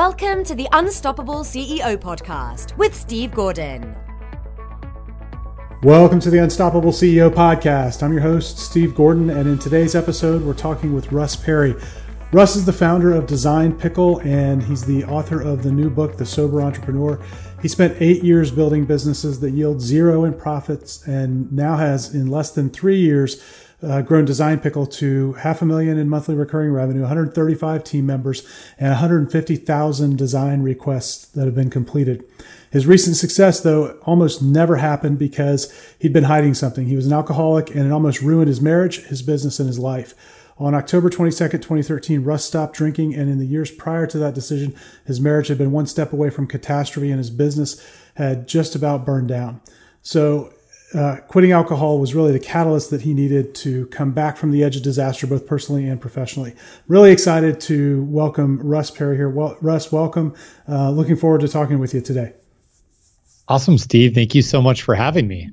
Welcome to the Unstoppable CEO podcast with Steve Gordon. Welcome to the Unstoppable CEO podcast. I'm your host, Steve Gordon, and in today's episode, we're talking with Russ Perry. Russ is the founder of Design Pickle, and he's the author of the new book, The Sober Entrepreneur. He spent eight years building businesses that yield zero in profits and now has, in less than three years, uh, grown Design Pickle to half a million in monthly recurring revenue, 135 team members, and 150,000 design requests that have been completed. His recent success, though, almost never happened because he'd been hiding something. He was an alcoholic and it almost ruined his marriage, his business, and his life. On October 22nd, 2013, Russ stopped drinking, and in the years prior to that decision, his marriage had been one step away from catastrophe and his business had just about burned down. So uh, quitting alcohol was really the catalyst that he needed to come back from the edge of disaster, both personally and professionally. Really excited to welcome Russ Perry here. Well, Russ, welcome. Uh, looking forward to talking with you today. Awesome, Steve. Thank you so much for having me.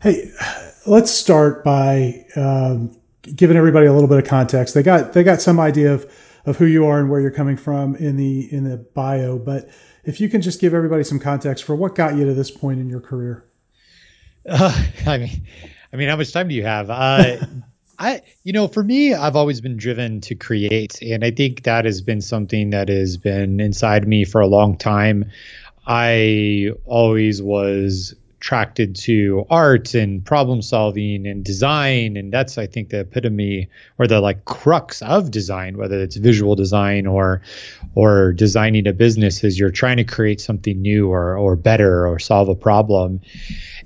Hey, let's start by um, giving everybody a little bit of context. They got they got some idea of of who you are and where you're coming from in the in the bio, but if you can just give everybody some context for what got you to this point in your career. Uh, I mean, I mean, how much time do you have? Uh, I, you know, for me, I've always been driven to create, and I think that has been something that has been inside me for a long time. I always was attracted to art and problem solving and design. And that's i think the epitome or the like crux of design whether it's visual design or or designing a business is you're trying to create something new or or better or solve a problem.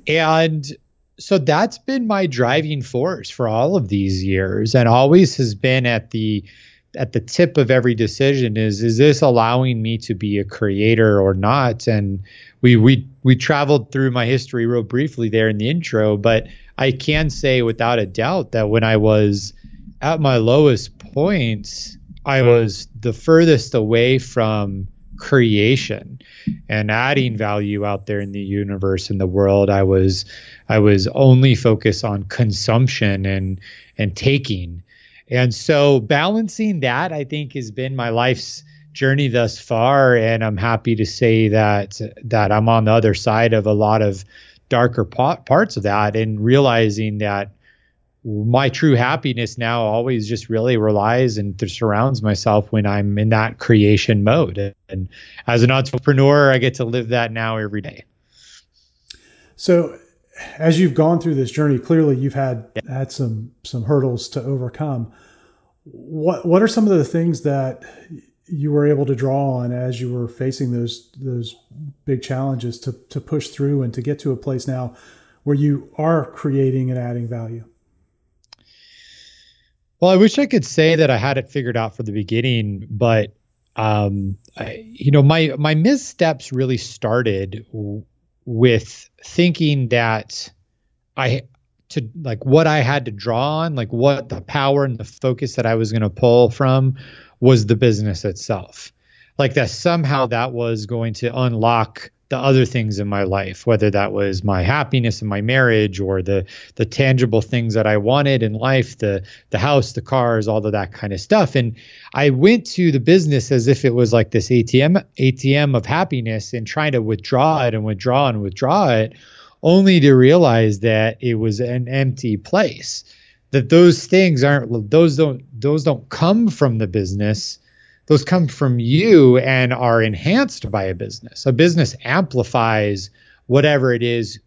And so that's been my driving force for all of these years and always has been at the at the tip of every decision is is this allowing me to be a creator or not? And we we we traveled through my history real briefly there in the intro but i can say without a doubt that when i was at my lowest points i was the furthest away from creation and adding value out there in the universe and the world. I was i was only focused on consumption and and taking and so balancing that i think has been my life's journey thus far and i'm happy to say that that i'm on the other side of a lot of darker parts of that and realizing that my true happiness now always just really relies and surrounds myself when I'm in that creation mode. And as an entrepreneur, I get to live that now every day. So, as you've gone through this journey, clearly you've had had some some hurdles to overcome. What what are some of the things that you were able to draw on as you were facing those those big challenges to to push through and to get to a place now where you are creating and adding value? Well, I wish I could say that I had it figured out from the beginning, but um, I, you know, my my missteps really started with thinking that I to like what I had to draw on, like what the power and the focus that I was going to pull from was the business itself. Like that somehow that was going to unlock the other things in my life, whether that was my happiness in my marriage or the the tangible things that I wanted in life, the the house, the cars, all of that kind of stuff. And I went to the business as if it was like this ATM ATM of happiness and trying to withdraw it and withdraw and withdraw it, only to realize that it was an empty place. That those things aren't those don't those don't come from the business those come from you and are enhanced by a business. A business amplifies whatever it is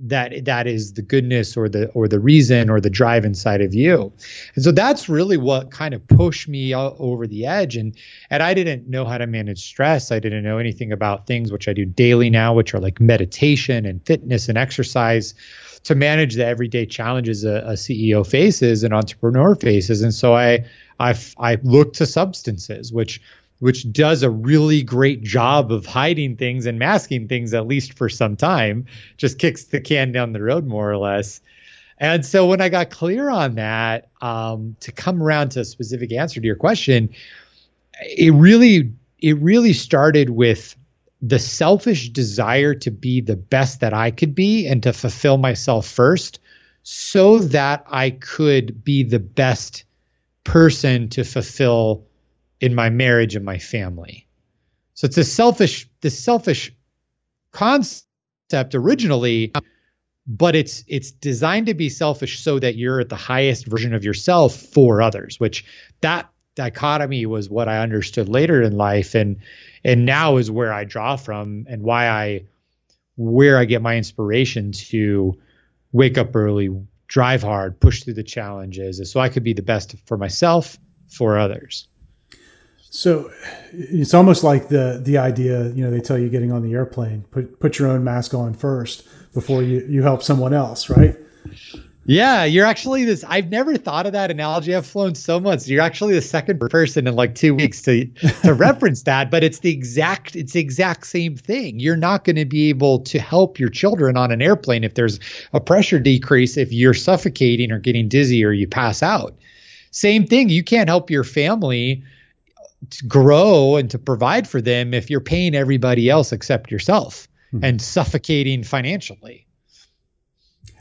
that that is the goodness or the or the reason or the drive inside of you. And so that's really what kind of pushed me over the edge. And and i didn't know how to manage stress. I didn't know anything about things which i do daily now which are like meditation and fitness and exercise to manage the everyday challenges a, a ceo faces and entrepreneur faces and so i I I look to substances, which which does a really great job of hiding things and masking things at least for some time, just kicks the can down the road more or less. And so when I got clear on that, um, to come around to a specific answer to your question, it really it really started with the selfish desire to be the best that I could be and to fulfill myself first so that I could be the best person to fulfill in my marriage and my family. So it's a selfish, this selfish concept originally, but it's it's designed to be selfish so that you're at the highest version of yourself for others. Which that dichotomy was what I understood later in life, and and now is where I draw from and why I where I get my inspiration to wake up early, drive hard, push through the challenges, so I could be the best for myself, for others. So it's almost like the the idea, you know, they tell you getting on the airplane, put put your own mask on first before you you help someone else, right? Yeah, you're actually this. I've never thought of that analogy. I've flown so much. You're actually the second person in like two weeks to to reference that, but it's the exact it's the exact same thing. You're not going to be able to help your children on an airplane if there's a pressure decrease, if you're suffocating or getting dizzy or you pass out. Same thing. You can't help your family to grow and to provide for them if you're paying everybody else except yourself mm-hmm. and suffocating financially.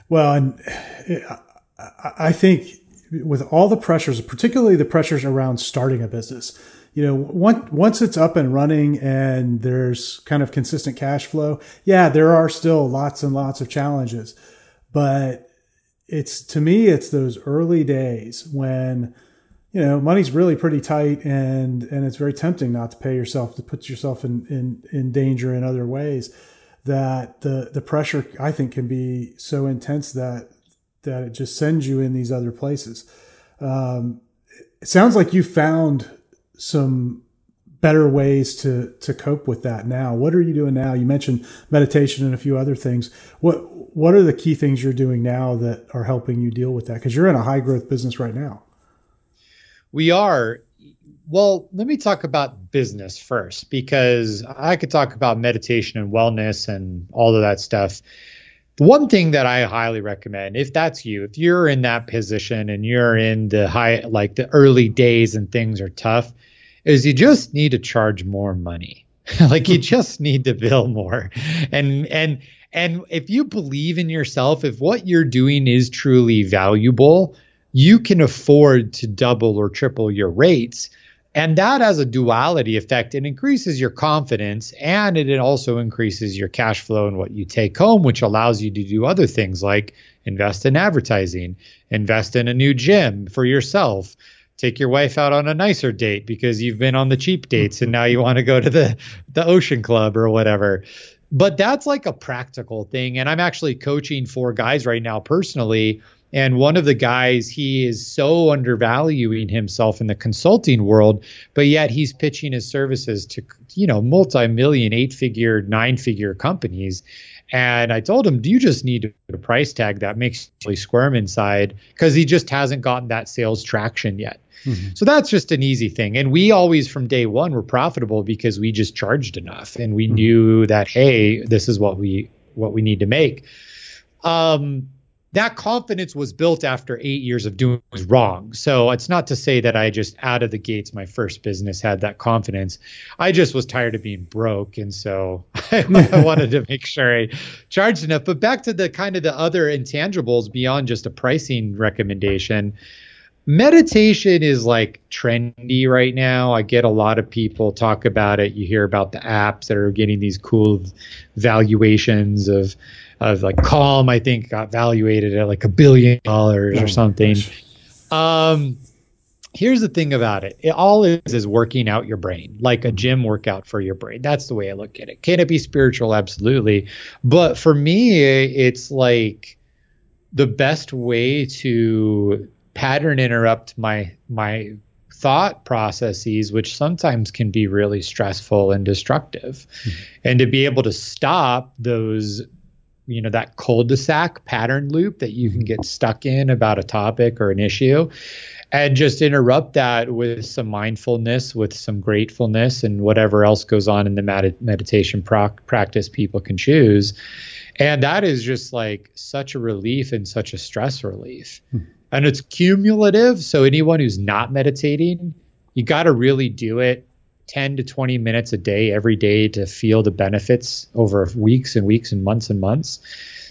Well, and uh, I think with all the pressures, particularly the pressures around starting a business, you know, once once it's up and running and there's kind of consistent cash flow, yeah, there are still lots and lots of challenges, but it's to me, it's those early days when you know money's really pretty tight and and it's very tempting not to pay yourself to put yourself in in in danger in other ways that the the pressure I think can be so intense that that it just sends you in these other places. Um, it sounds like you found some better ways to to cope with that now. What are you doing now? You mentioned meditation and a few other things. What what are the key things you're doing now that are helping you deal with that? Because you're in a high growth business right now. We are, well, let me talk about business first because I could talk about meditation and wellness and all of that stuff. The one thing that I highly recommend, if that's you, if you're in that position and you're in the high, like the early days and things are tough, is you just need to charge more money. like you just need to bill more. And, and, and if you believe in yourself, if what you're doing is truly valuable, you can afford to double or triple your rates and that has a duality effect. It increases your confidence and it also increases your cash flow and what you take home, which allows you to do other things like invest in advertising, invest in a new gym for yourself, take your wife out on a nicer date because you've been on the cheap dates and now you want to go to the, the ocean club or whatever. But that's like a practical thing. And I'm actually coaching four guys right now personally and one of the guys, he is so undervaluing himself in the consulting world, but yet he's pitching his services to, you know, multi-million, eight-figure, nine-figure companies. And I told him, do you just need a price tag that makes you squirm inside? Because he just hasn't gotten that sales traction yet. Mm-hmm. So that's just an easy thing. And we always, from day one, were profitable because we just charged enough, and we mm-hmm. knew that hey, this is what we what we need to make. Um, that confidence was built after eight years of doing was wrong. So it's not to say that I just out of the gates, my first business had that confidence. I just was tired of being broke. And so I, I wanted to make sure I charged enough. But back to the kind of the other intangibles beyond just a pricing recommendation. Meditation is like trendy right now. I get a lot of people talk about it. You hear about the apps that are getting these cool valuations of of like Calm, I think got valuated at like a billion dollars or something. Um, here's the thing about it. It all is is working out your brain, like a gym workout for your brain. That's the way I look at it. Can it be spiritual? Absolutely. But for me, it's like the best way to pattern interrupt my my thought processes, which sometimes can be really stressful and destructive. Mm-hmm. And to be able to stop those you know that cul-de-sac pattern loop that you can get stuck in about a topic or an issue and just interrupt that with some mindfulness with some gratefulness and whatever else goes on in the med- meditation proc- practice people can choose. And that is just like such a relief and such a stress relief. Hmm. and it's cumulative so anyone who's not meditating you got to really do it 10 to 20 minutes a day every day to feel the benefits over weeks and weeks and months and months.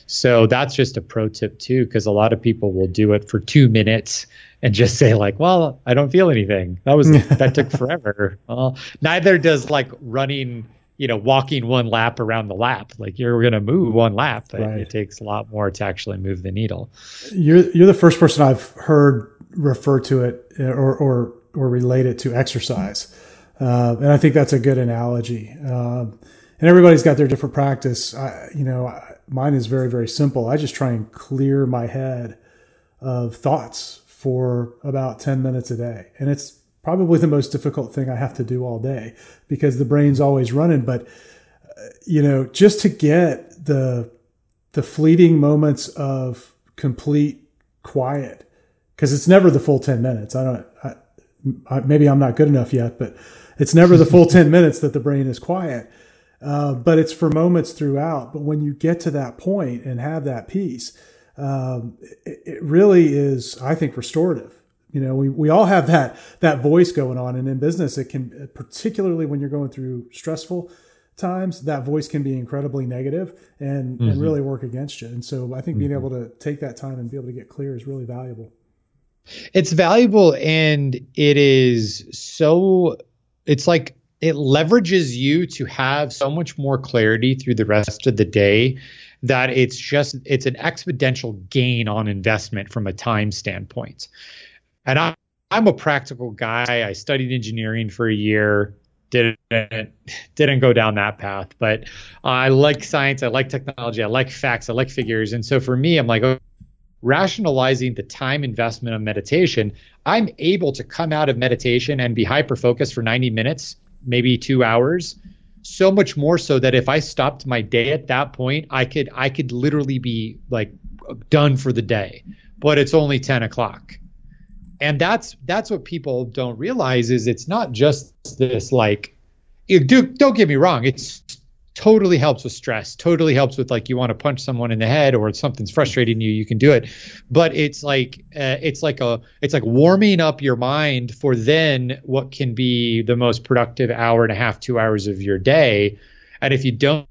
So that's just a pro tip too, because a lot of people will do it for two minutes and just say like, "Well, I don't feel anything. That was that took forever." Well, neither does like running, you know, walking one lap around the lap. Like you're going to move one lap, but right. it takes a lot more to actually move the needle. You're you're the first person I've heard refer to it or or or relate it to exercise, uh, and I think that's a good analogy. Um, and everybody's got their different practice. I, you know, mine is very very simple. I just try and clear my head of thoughts for about 10 minutes a day. And it's probably the most difficult thing I have to do all day because the brain's always running. But, uh, you know, just to get the, the fleeting moments of complete quiet, because it's never the full 10 minutes. I don't, I, I, maybe I'm not good enough yet, but it's never the full 10 minutes that the brain is quiet. Uh, but it's for moments throughout. But when you get to that point and have that peace, um, it, it, really is, I think, restorative. You know, we, we all have that that voice going on, and in business, it can, particularly when you're going through stressful times, that voice can be incredibly negative and, mm-hmm. and really work against you. And so, I think being mm-hmm. able to take that time and be able to get clear is really valuable. It's valuable, and it is so. It's like it leverages you to have so much more clarity through the rest of the day that it's just it's an exponential gain on investment from a time standpoint. And I, I'm a practical guy. I studied engineering for a year. Didn't didn't go down that path, but I like science. I like technology. I like facts. I like figures. And so for me, I'm like, rationalizing the time investment of meditation. I'm able to come out of meditation and be hyper focused for 90 minutes, maybe two hours, so much more so that if I stopped my day at that point, I could I could literally be like done for the day. But it's only 10 o'clock. And that's that's what people don't realize is it's not just this like do, don't get me wrong, it's totally helps with stress totally helps with like you want to punch someone in the head or something's frustrating you you can do it. But it's like uh, it's like a it's like warming up your mind for then what can be the most productive hour and a half two hours of your day. And if you don't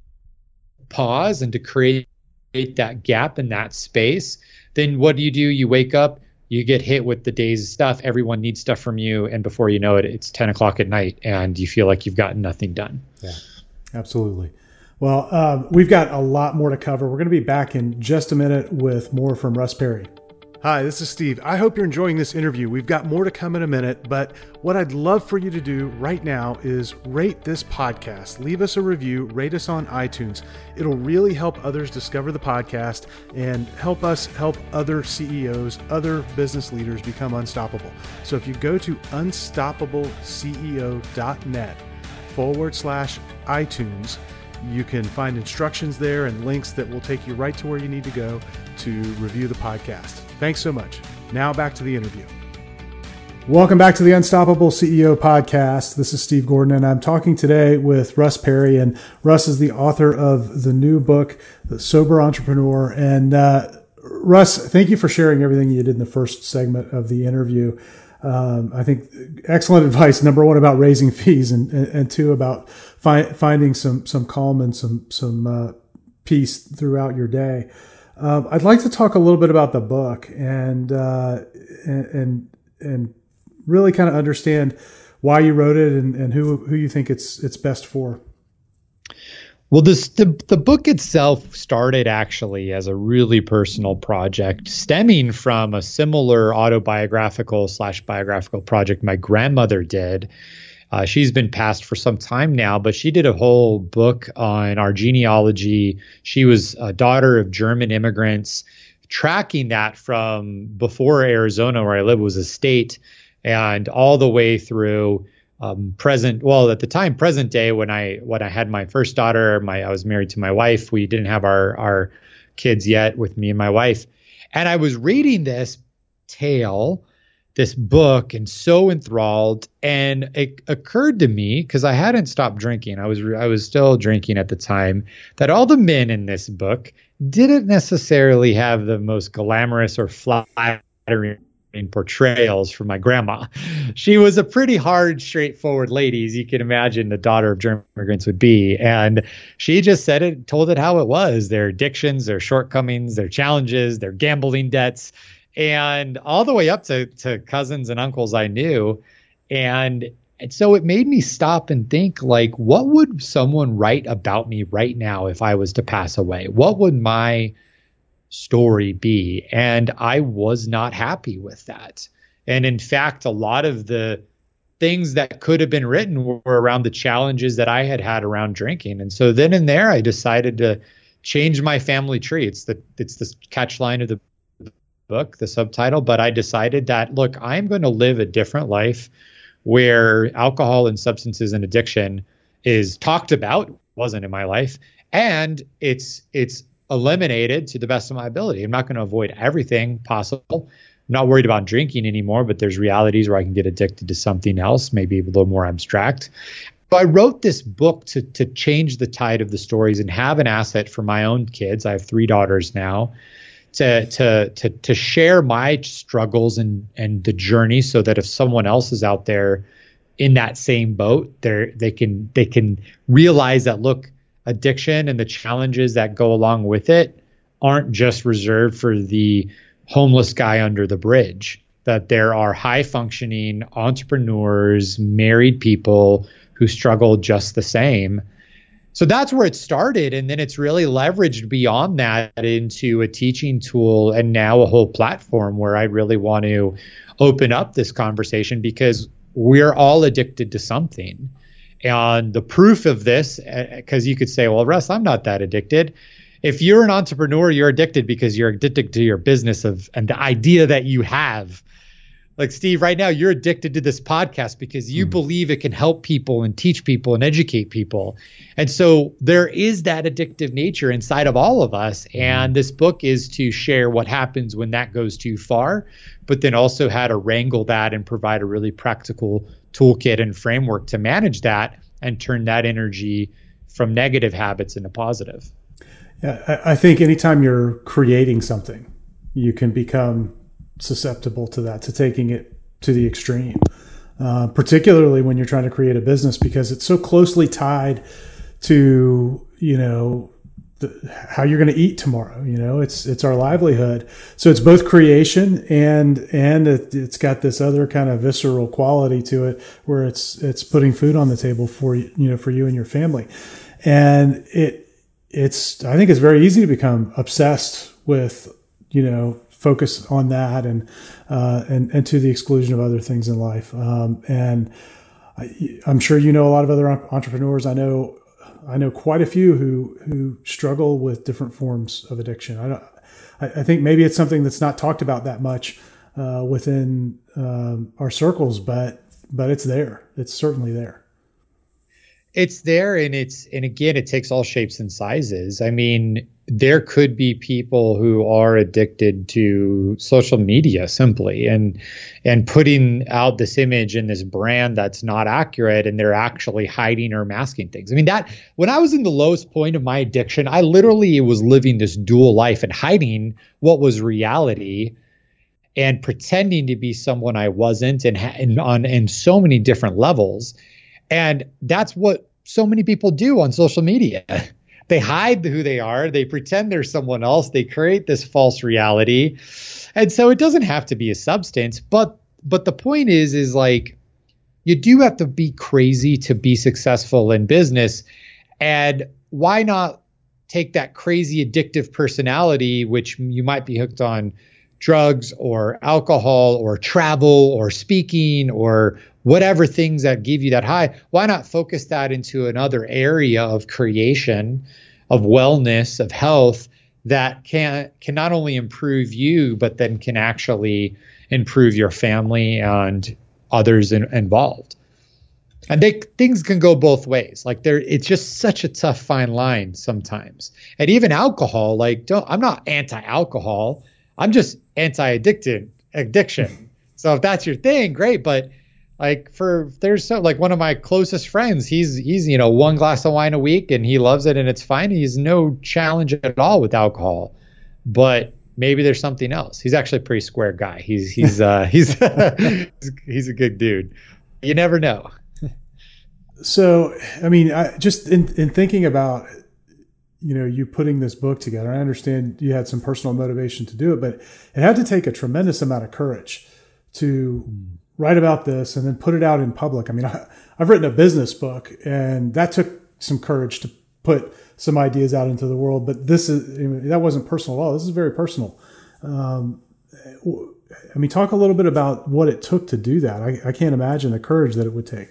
pause and to create that gap in that space then what do you do? You wake up you get hit with the day's stuff everyone needs stuff from you and before you know it it's 10 o'clock at night and you feel like you've gotten nothing done. Yeah Absolutely. Well, um, we've got a lot more to cover. We're going to be back in just a minute with more from Russ Perry. Hi, this is Steve. I hope you're enjoying this interview. We've got more to come in a minute, but what I'd love for you to do right now is rate this podcast. Leave us a review, rate us on iTunes. It'll really help others discover the podcast and help us help other CEOs, other business leaders become unstoppable. So if you go to unstoppableceo.net forward slash iTunes, you can find instructions there and links that will take you right to where you need to go to review the podcast. Thanks so much. Now back to the interview. Welcome back to the Unstoppable CEO podcast. This is Steve Gordon, and I'm talking today with Russ Perry. And Russ is the author of the new book, The Sober Entrepreneur. And uh, Russ, thank you for sharing everything you did in the first segment of the interview. Um, I think excellent advice. Number one about raising fees, and and, and two about fi- finding some some calm and some some uh, peace throughout your day. Uh, I'd like to talk a little bit about the book and uh, and and really kind of understand why you wrote it and, and who who you think it's it's best for. Well, this the the book itself started actually as a really personal project, stemming from a similar autobiographical slash biographical project my grandmother did. Uh, she's been passed for some time now, but she did a whole book on our genealogy. She was a daughter of German immigrants, tracking that from before Arizona, where I live, was a state, and all the way through um, present well at the time present day when i when i had my first daughter my i was married to my wife. We didn't have our our kids yet with me and my wife. And i was reading this tale this book and so enthralled. And it occurred to me because i hadn't stopped drinking. I was i was still drinking at the time that all the men in this book didn't necessarily have the most glamorous or flattering portrayals from my grandma. She was a pretty hard, straightforward lady, as you can imagine the daughter of German immigrants would be. And she just said it, told it how it was their addictions, their shortcomings, their challenges, their gambling debts, and all the way up to, to cousins and uncles I knew. And and so it made me stop and think like what would someone write about me right now if I was to pass away? What would my story be? And I was not happy with that. And in fact, a lot of the things that could have been written were around the challenges that I had had around drinking. And so then and there, I decided to change my family tree. It's the it's the catch line of the book, the subtitle. But I decided that look, I'm going to live a different life where alcohol and substances and addiction is talked about, wasn't in my life, and it's it's eliminated to the best of my ability. I'm not going to avoid everything possible. I'm not worried about drinking anymore, but there's realities where I can get addicted to something else, maybe a little more abstract. But I wrote this book to to change the tide of the stories and have an asset for my own kids. I have three daughters now. To, to to to share my struggles and and the journey so that if someone else is out there in that same boat they they can they can realize that look addiction and the challenges that go along with it aren't just reserved for the homeless guy under the bridge. That there are high functioning entrepreneurs, married people who struggle just the same. So that's where it started. And then it's really leveraged beyond that into a teaching tool and now a whole platform where I really want to open up this conversation because we're all addicted to something. And the proof of this, because uh, you could say, well, Russ, I'm not that addicted. If you're an entrepreneur, you're addicted because you're addicted to your business of and the idea that you have. Like Steve, right now you're addicted to this podcast because you mm. believe it can help people and teach people and educate people. And so there is that addictive nature inside of all of us. And this book is to share what happens when that goes too far, but then also how to wrangle that and provide a really practical toolkit and framework to manage that and turn that energy from negative habits into positive. Yeah, I think anytime you're creating something, you can become susceptible to that, to taking it to the extreme, uh, particularly when you're trying to create a business because it's so closely tied to, you know, the, how you're going to eat tomorrow. You know, it's it's our livelihood. So it's both creation and and it, has got this other kind of visceral quality to it, where it's it's putting food on the table for you, you know, for you and your family. And it it's I think it's very easy to become obsessed with you know focus on that and uh, and and to the exclusion of other things in life. Um, and I, I'm sure you know a lot of other entrepreneurs. I know I know quite a few who who struggle with different forms of addiction. I don't. I, I think maybe it's something that's not talked about that much uh, within um, our circles, but but it's there. It's certainly there it's there and it's and again it takes all shapes and sizes. I mean there could be people who are addicted to social media simply and and putting out this image and this brand that's not accurate and they're actually hiding or masking things. I mean that when i was in the lowest point of my addiction i literally was living this dual life and hiding what was reality and pretending to be someone i wasn't and, and on in so many different levels and that's what so many people do on social media. they hide who they are, they pretend they're someone else, they create this false reality. And so it doesn't have to be a substance, but but the point is is like you do have to be crazy to be successful in business and why not take that crazy addictive personality which you might be hooked on drugs or alcohol or travel or speaking or whatever things that give you that high, why not focus that into another area of creation, of wellness, of health that can can not only improve you, but then can actually improve your family and others in, involved. And they, things can go both ways. Like there, it's just such a tough fine line sometimes. And even alcohol, like don't, I'm not anti-alcohol. I'm just anti-addicted addiction. so if that's your thing, great. But like for there's so like one of my closest friends he's he's you know one glass of wine a week and he loves it and it's fine he's no challenge at all with alcohol but maybe there's something else. He's actually a pretty square guy. He's he's uh, he's he's a good dude. You never know. So, I mean, I, just in, in thinking about you know you putting this book together, I understand you had some personal motivation to do it, but it had to take a tremendous amount of courage to write about this and then put it out in public. I mean, I, I've written a business book, and that took some courage to put some ideas out into the world. But this is that wasn't personal at all. This is very personal. Um, I mean, talk a little bit about what it took to do that. I, I can't imagine the courage that it would take.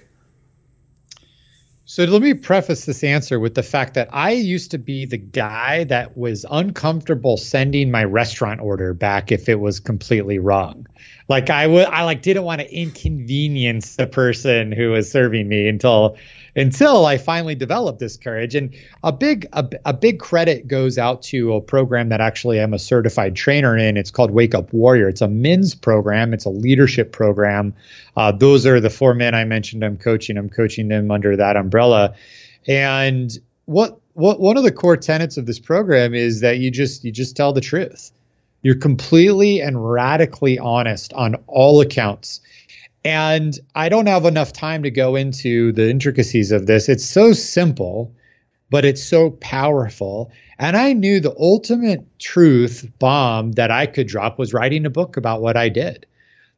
So let me preface this answer with the fact that I used to be the guy that was uncomfortable sending my restaurant order back if it was completely wrong. Like I would I like didn't want to inconvenience the person who was serving me until until I finally developed this courage. And a big a, a big credit goes out to a program that actually I'm a certified trainer in. It's called Wake Up Warrior. It's a men's program. It's a leadership program. Uh, those are the four men I mentioned. I'm coaching. I'm coaching them under that umbrella. And what what one of the core tenets of this program is that you just you just tell the truth. You're completely and radically honest on all accounts. And I don't have enough time to go into the intricacies of this. It's so simple, but it's so powerful. And I knew the ultimate truth bomb that I could drop was writing a book about what I did.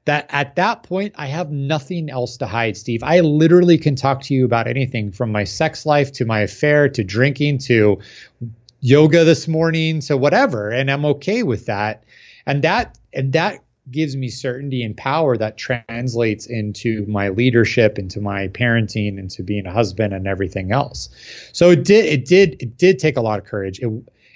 That at that point, I have nothing else to hide, Steve. I literally can talk to you about anything from my sex life to my affair to drinking to yoga this morning so whatever. And I'm okay with that. And that, and that gives me certainty and power that translates into my leadership into my parenting into being a husband and everything else so it did it did it did take a lot of courage it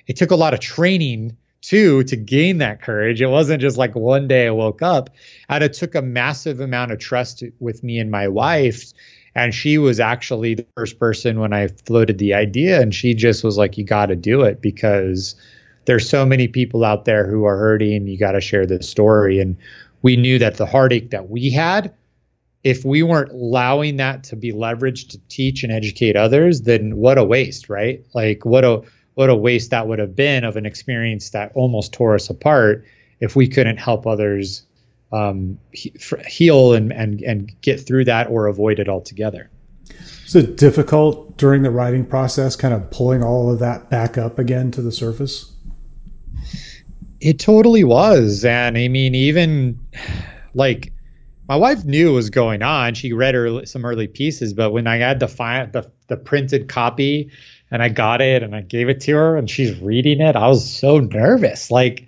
it took a lot of training too to gain that courage it wasn't just like one day i woke up and it took a massive amount of trust with me and my wife and she was actually the first person when i floated the idea and she just was like you got to do it because there's so many people out there who are hurting. You got to share this story. And we knew that the heartache that we had, if we weren't allowing that to be leveraged to teach and educate others, then what a waste, right? Like what a what a waste that would have been of an experience that almost tore us apart if we couldn't help others um, he, heal and, and and get through that or avoid it altogether. Is it difficult during the writing process, kind of pulling all of that back up again to the surface? It totally was. And I mean, even like my wife knew what was going on. She read her some early pieces, but when I had the fi- the, the printed copy and I got it and I gave it to her and she's reading it, I was so nervous. Like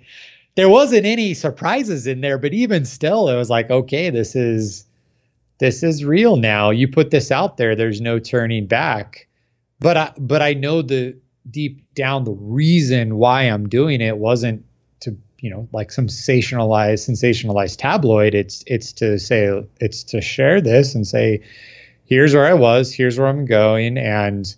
there wasn't any surprises in there, but even still, it was like, okay, this is this is real now. You put this out there, there's no turning back. But I but I know the deep down the reason why I'm doing it wasn't to, you know like sensationalized sensationalized tabloid it's it's to say it's to share this and say here's where i was here's where i'm going and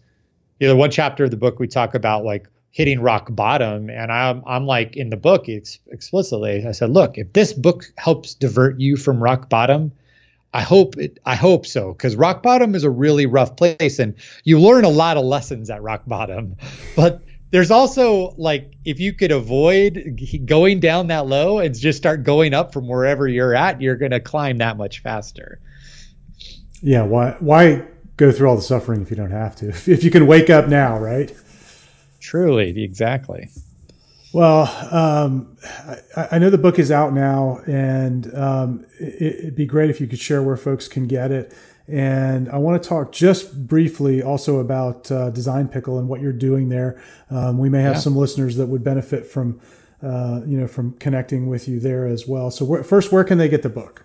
you know one chapter of the book we talk about like hitting rock bottom and i'm i'm like in the book it's explicitly i said look if this book helps divert you from rock bottom I hope it, I hope so because rock bottom is a really rough place and you learn a lot of lessons at rock bottom. But there's also like if you could avoid going down that low and just start going up from wherever you're at, you're going to climb that much faster. Yeah, why why go through all the suffering if you don't have to? If you can wake up now, right? Truly, exactly. Well, um, I, I, know the book is out now, and um, it, would be great if you could share where folks can get it. And I want to talk just briefly also about uh, Design Pickle and what you're doing there. Um, we may have yeah. some listeners that would benefit from, uh, you know, from connecting with you there as well. So wh- first, where can they get the book?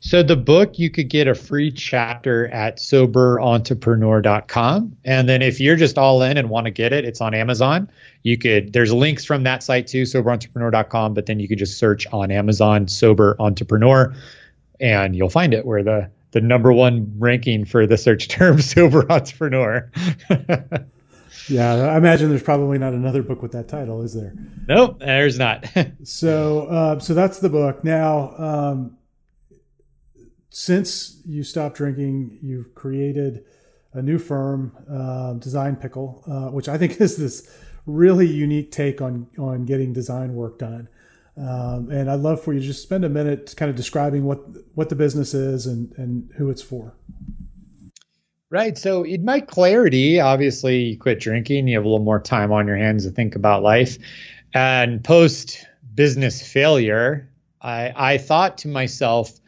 So the book, you could get a free chapter at soberentrepreneur.com. And then if you're just all in and want to get it, it's on Amazon. You could, there's links from that site too, soberentrepreneur.com, but then you could just search on Amazon, Sober Entrepreneur, and you'll find it where the the number one ranking for the search term sober entrepreneur. yeah, I imagine there's probably not another book with that title, is there? Nope, there's not. so, uh, so that's the book. Now, um, since you stopped drinking, you've created a new firm, uh, Design Pickle, uh, which I think is this really unique take on on getting design work done. Um, and I'd love for you to just spend a minute kind of describing what what the business is and and who it's for. Right. So in my clarity, obviously you quit drinking, you have a little more time on your hands to think about life. And post business failure, I, I thought to myself,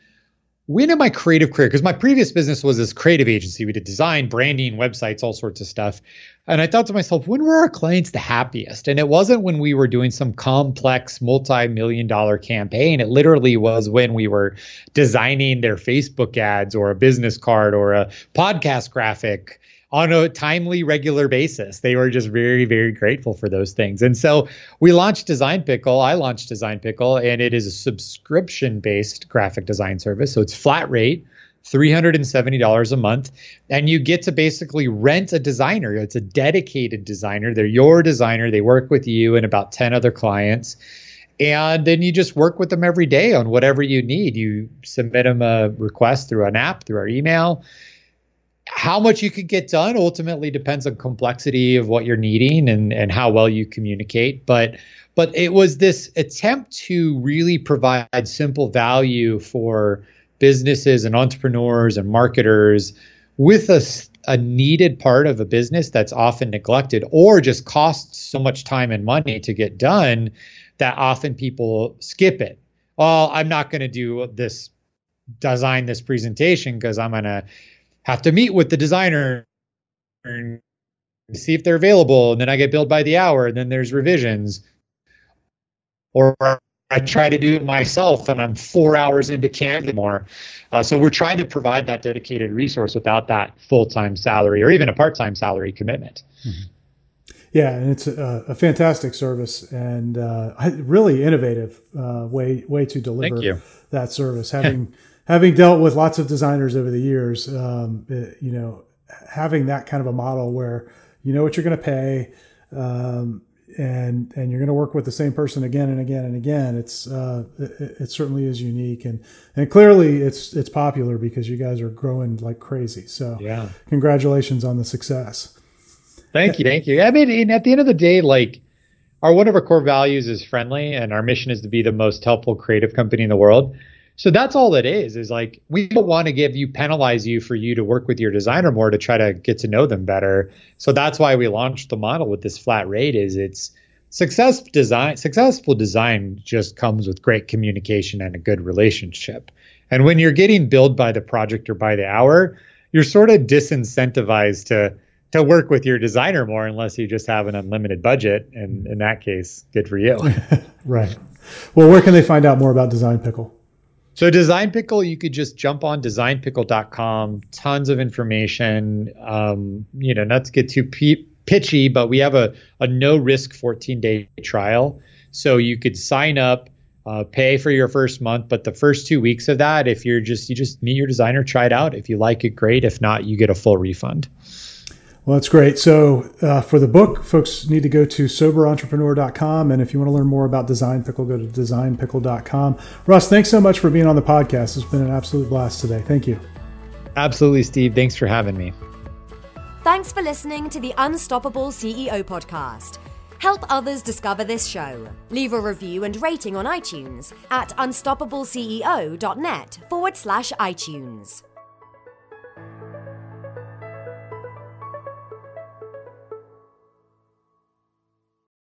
when in my creative career, because my previous business was this creative agency, we did design, branding, websites, all sorts of stuff. And I thought to myself, when were our clients the happiest? And it wasn't when we were doing some complex multi million dollar campaign. It literally was when we were designing their Facebook ads or a business card or a podcast graphic on a timely, regular basis. They were just very, very grateful for those things. And so we launched Design Pickle. I launched Design Pickle, and it is a subscription based graphic design service. So it's flat rate. $370 a month and you get to basically rent a designer it's a dedicated designer they're your designer they work with you and about 10 other clients and then you just work with them every day on whatever you need you submit them a request through an app through our email how much you could get done ultimately depends on complexity of what you're needing and and how well you communicate. But but it was this attempt to really provide simple value for businesses and entrepreneurs and marketers with a, a needed part of a business that's often neglected or just costs so much time and money to get done that often people skip it. Well i'm not going to do this design this presentation because i'm going to have to meet with the designer and see if they're available and then i get billed by the hour and then there's revisions or i try to do it myself and i'm four hours into canva more uh, so we're trying to provide that dedicated resource without that full-time salary or even a part-time salary commitment mm-hmm. Yeah, and it's a, a fantastic service and uh, really innovative uh, way way to deliver that service. Having having dealt with lots of designers over the years, um, it, you know, having that kind of a model where you know what you're going to pay, um, and and you're going to work with the same person again and again and again. It's uh, it, it, certainly is unique, and and clearly it's it's popular because you guys are growing like crazy. So yeah, congratulations on the success. Thank you, thank you. I mean, at the end of the day, like our one of our core values is friendly, and our mission is to be the most helpful creative company in the world. So that's all it is, is like we don't want to give you penalize you for you to work with your designer more to try to get to know them better. So that's why we launched the model with this flat rate is it's success design successful design just comes with great communication and a good relationship. And when you're getting billed by the project or by the hour, you're sort of disincentivized to to work with your designer more unless you just have an unlimited budget. And in that case, good for you. right. Well, where can they find out more about Design Pickle? So Design Pickle, you could just jump on designpickle.com. Tons of information. Um, you know, not to get too p- pitchy, but we have a, a no risk 14 day trial. So you could sign up, uh, pay for your first month, but the first two weeks of that, if you're just you just meet your designer, try it out. If you like it, great. If not, you get a full refund. Well, that's great. So, uh, for the book, folks need to go to soberentrepreneur.com. And if you want to learn more about Design Pickle, go to designpickle.com. Russ, thanks so much for being on the podcast. It's been an absolute blast today. Thank you. Absolutely, Steve. Thanks for having me. Thanks for listening to the Unstoppable CEO podcast. Help others discover this show. Leave a review and rating on iTunes at unstoppableceo.net forward slash iTunes.